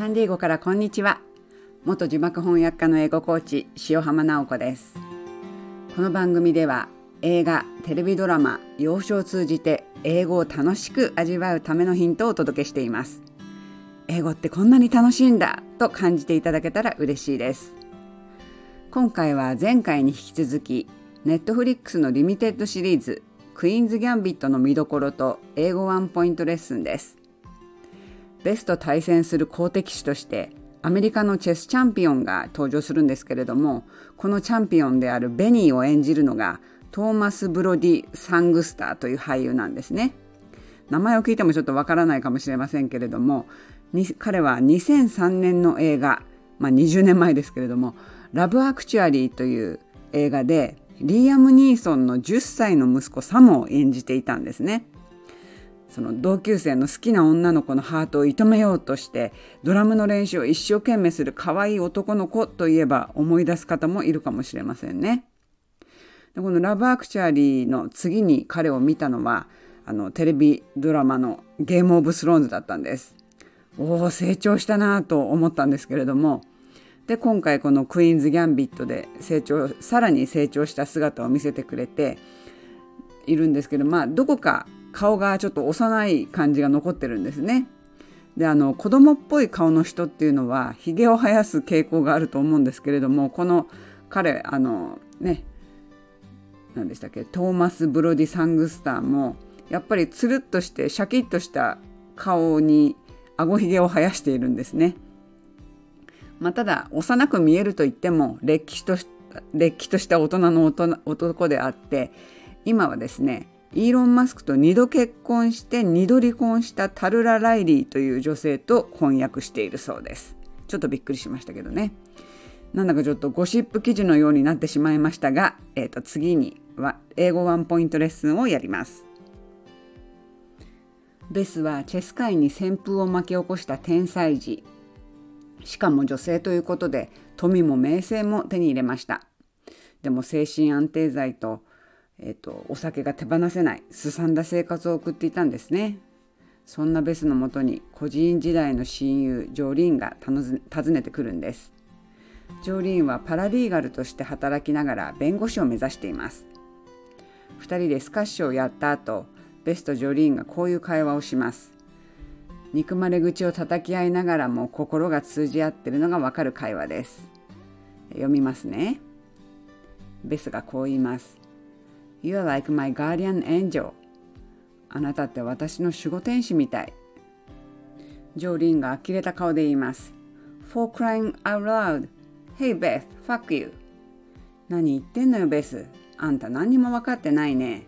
サンディエゴからこんにちは。元字幕翻訳家の英語コーチ塩浜直子です。この番組では映画テレビドラマ洋書を通じて英語を楽しく味わうためのヒントをお届けしています。英語ってこんなに楽しいんだと感じていただけたら嬉しいです。今回は前回に引き続きネットフリックスのリミテッドシリーズクイーンズ・ギャンビットの見どころと英語ワンポイントレッスンです。ベスト対戦する好敵手としてアメリカのチェスチャンピオンが登場するんですけれどもこのチャンピオンであるベニーを演じるのがトーマス・ブロディ・サングスターという俳優なんですね名前を聞いてもちょっとわからないかもしれませんけれども彼は2003年の映画、まあ、20年前ですけれども「ラブ・アクチュアリー」という映画でリーアム・ニーソンの10歳の息子サムを演じていたんですね。その同級生の好きな女の子のハートを射止めようとしてドラムの練習を一生懸命する可愛い男の子といえば思い出す方もいるかもしれませんね。でこの「ラブ・アクチュアリー」の次に彼を見たのはあのテレビドラマの「ゲーム・オブ・スローンズ」だったんです。おお成長したなと思ったんですけれどもで今回この「クイーンズ・ギャンビット」で成長さらに成長した姿を見せてくれているんですけどまあどこか顔がちょっと幼い感じが残ってるんですね。であの子供っぽい顔の人っていうのはひげを生やす傾向があると思うんですけれどもこの彼あのね何でしたっけトーマス・ブロディ・サングスターもやっぱりつるっとしてシャキッとした顔にあごひげを生やしているんですね。まあ、ただ幼く見えると言ってもれっきとれっきとした大人の男であって今はですねイーロン・マスクと2度結婚して2度離婚したタルラ・ライリーという女性と婚約しているそうです。ちょっとびっくりしましたけどね。なんだかちょっとゴシップ記事のようになってしまいましたが、えー、と次には英語ワンポイントレッスンをやります。ベスはチェス界に旋風を巻き起こした天才児。しかも女性ということで富も名声も手に入れました。でも精神安定剤とえっと、お酒が手放せないすさんだ生活を送っていたんですね。そんなベスのもとに孤児院時代の親友ジョーリーンが訪ねてくるんです。ジョーリーンはパラリーガルとして働きながら弁護士を目指しています。2人でスカッシュをやった後ベスとジョリーンがこういう会話をします。憎まれ口を叩き合いながらも心が通じ合ってるのがわかる会話です。読みますね。ベスがこう言います。You're like my guardian angel. あなたって私の守護天使みたい。ジョーリンが呆れた顔で言います。For crying out loud. Hey Beth, fuck you. 何言ってんのよベス。あんた何にも分かってないね。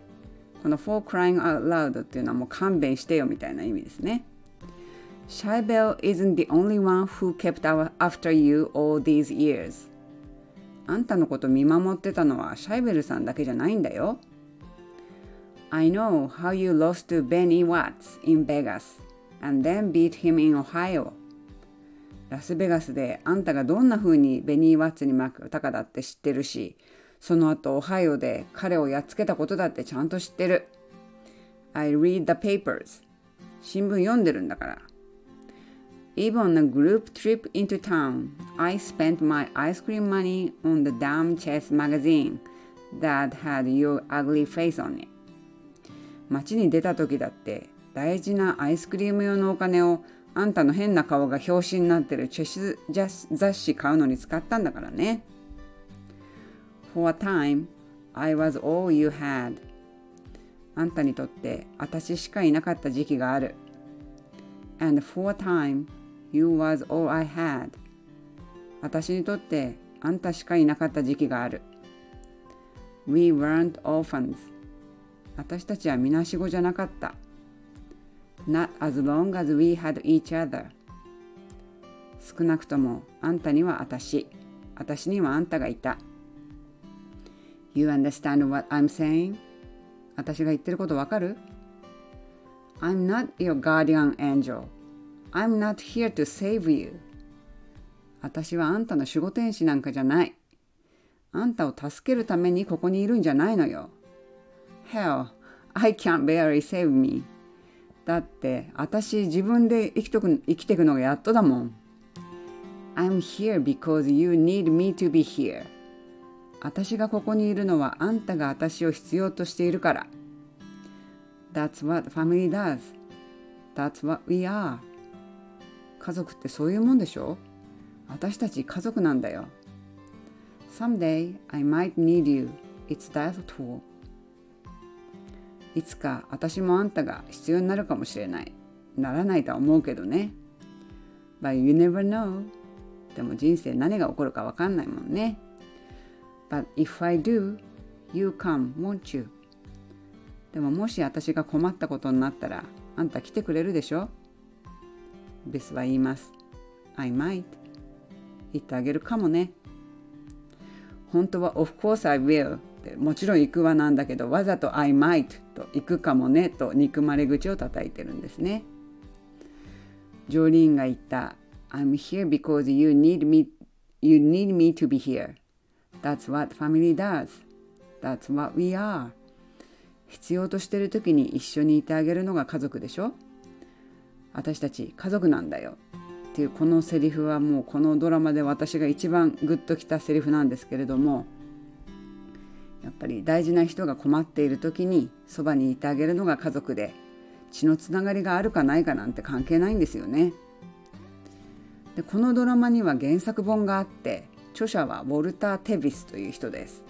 この For crying out loud っていうのはもう勘弁してよみたいな意味ですね。Shy Bell isn't the only one who kept after you all these years. あんたのこと見守ってたのはシャイベルさんだけじゃないんだよ。I know how you lost to Benny Watts in Vegas and then beat him in Ohio. ラスベガスであんたがどんな風にベニー・ワッツに負けたかだって知ってるし、その後オハイオで彼をやっつけたことだってちゃんと知ってる。I read the papers. 新聞読んでるんだから。Even on a group trip into town, I spent my ice cream money on the damn chess magazine that had your ugly face on it. 街に出た時だって大事なアイスクリーム用のお金をあんたの変な顔が表紙になってるチェス雑誌買うのに使ったんだからね。For a time, I was all you had. あんたにとって私しかいなかった時期がある。And for a time, You was all I had. 私にとってあんたしかいなかった時期がある。We weren't orphans. 私たちはみなしごじゃなかった。Not as long as we had each other. 少なくともあんたには私、私にはあんたがいた。You understand what I'm saying? 私が言ってることわかる ?I'm not your guardian angel. I'm not here to save you. 私はあんたの守護天使なんかじゃない。あんたを助けるためにここにいるんじゃないのよ。Hell, I can't barely save me. だって私自分で生きとく生きていくのがやっとだもん。I'm here because you need me to be here 私がここにいるのはあんたが私を必要としているから That's what family does That's what we are 家族ってそういうもんでしょ？私たち家族なんだよ。Someday I might need you. It's that too いつか私もあんたが必要になるかもしれない。ならないとは思うけどね。But you never know. でも人生何が起こるか分かんないもんね。But if I do, you come, won't you? でももし私が困ったことになったらあんた来てくれるでしょ？ベスは言います I might 言ってあげるかもね本当は Of course I will ってもちろん行くわなんだけどわざと I might と行くかもねと憎まれ口を叩いてるんですねジョーリーンが言った I'm here because you need me you need me to be here That's what family does That's what we are 必要としてる時に一緒にいてあげるのが家族でしょ私たち家族なんだよっていうこのセリフはもうこのドラマで私が一番グッときたセリフなんですけれどもやっぱり大事な人が困っている時にそばにいてあげるのが家族で血のつながりがあるかないかなんて関係ないんですよね。でこのドラマには原作本があって著者はウォルター・テビスという人です。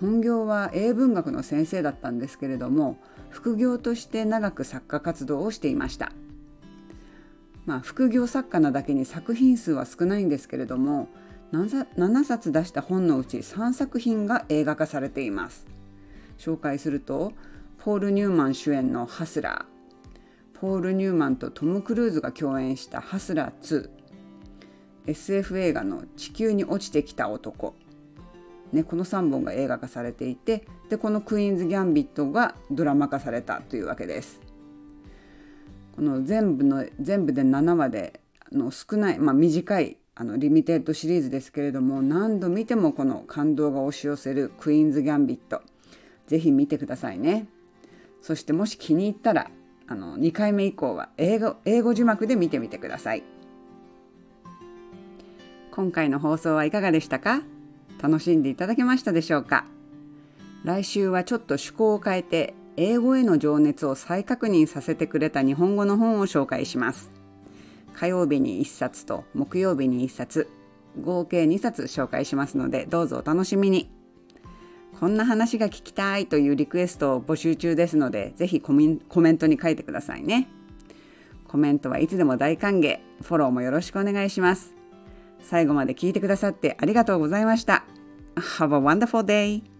本業は英文学の先生だったんですけれども副業として長く作家活動をしていました。まあ、副業作家なだけに作品数は少ないんですけれども7冊出した本のうち3作品が映画化されています紹介するとポール・ニューマン主演の「ハスラー」ポール・ニューマンとトム・クルーズが共演した「ハスラー2」SF 映画の「地球に落ちてきた男」ね、この3本が映画化されていてでこの「クイーンズ・ギャンビット」がドラマ化されたというわけです。この全部の全部で7話であの少ない、まあ、短いあのリミテッドシリーズですけれども何度見てもこの感動が押し寄せるクイーンズ・ギャンビット。ぜひ見てくださいね。そしてもし気に入ったらあの2回目以降は英語英語字幕で見てみてください。今回の放送はいかがでしたか？楽しんでいただけましたでしょうか？来週はちょっと趣向を変えて英語への情熱を再確認させてくれた日本語の本を紹介します。火曜日に1冊と木曜日に1冊合計2冊紹介しますのでどうぞお楽しみに。こんな話が聞きたいというリクエストを募集中ですのでぜひコメントに書いてくださいね。コメントはいつでも大歓迎。フォローもよろしくお願いします。最後まで聞いてくださってありがとうございました。Have a wonderful day!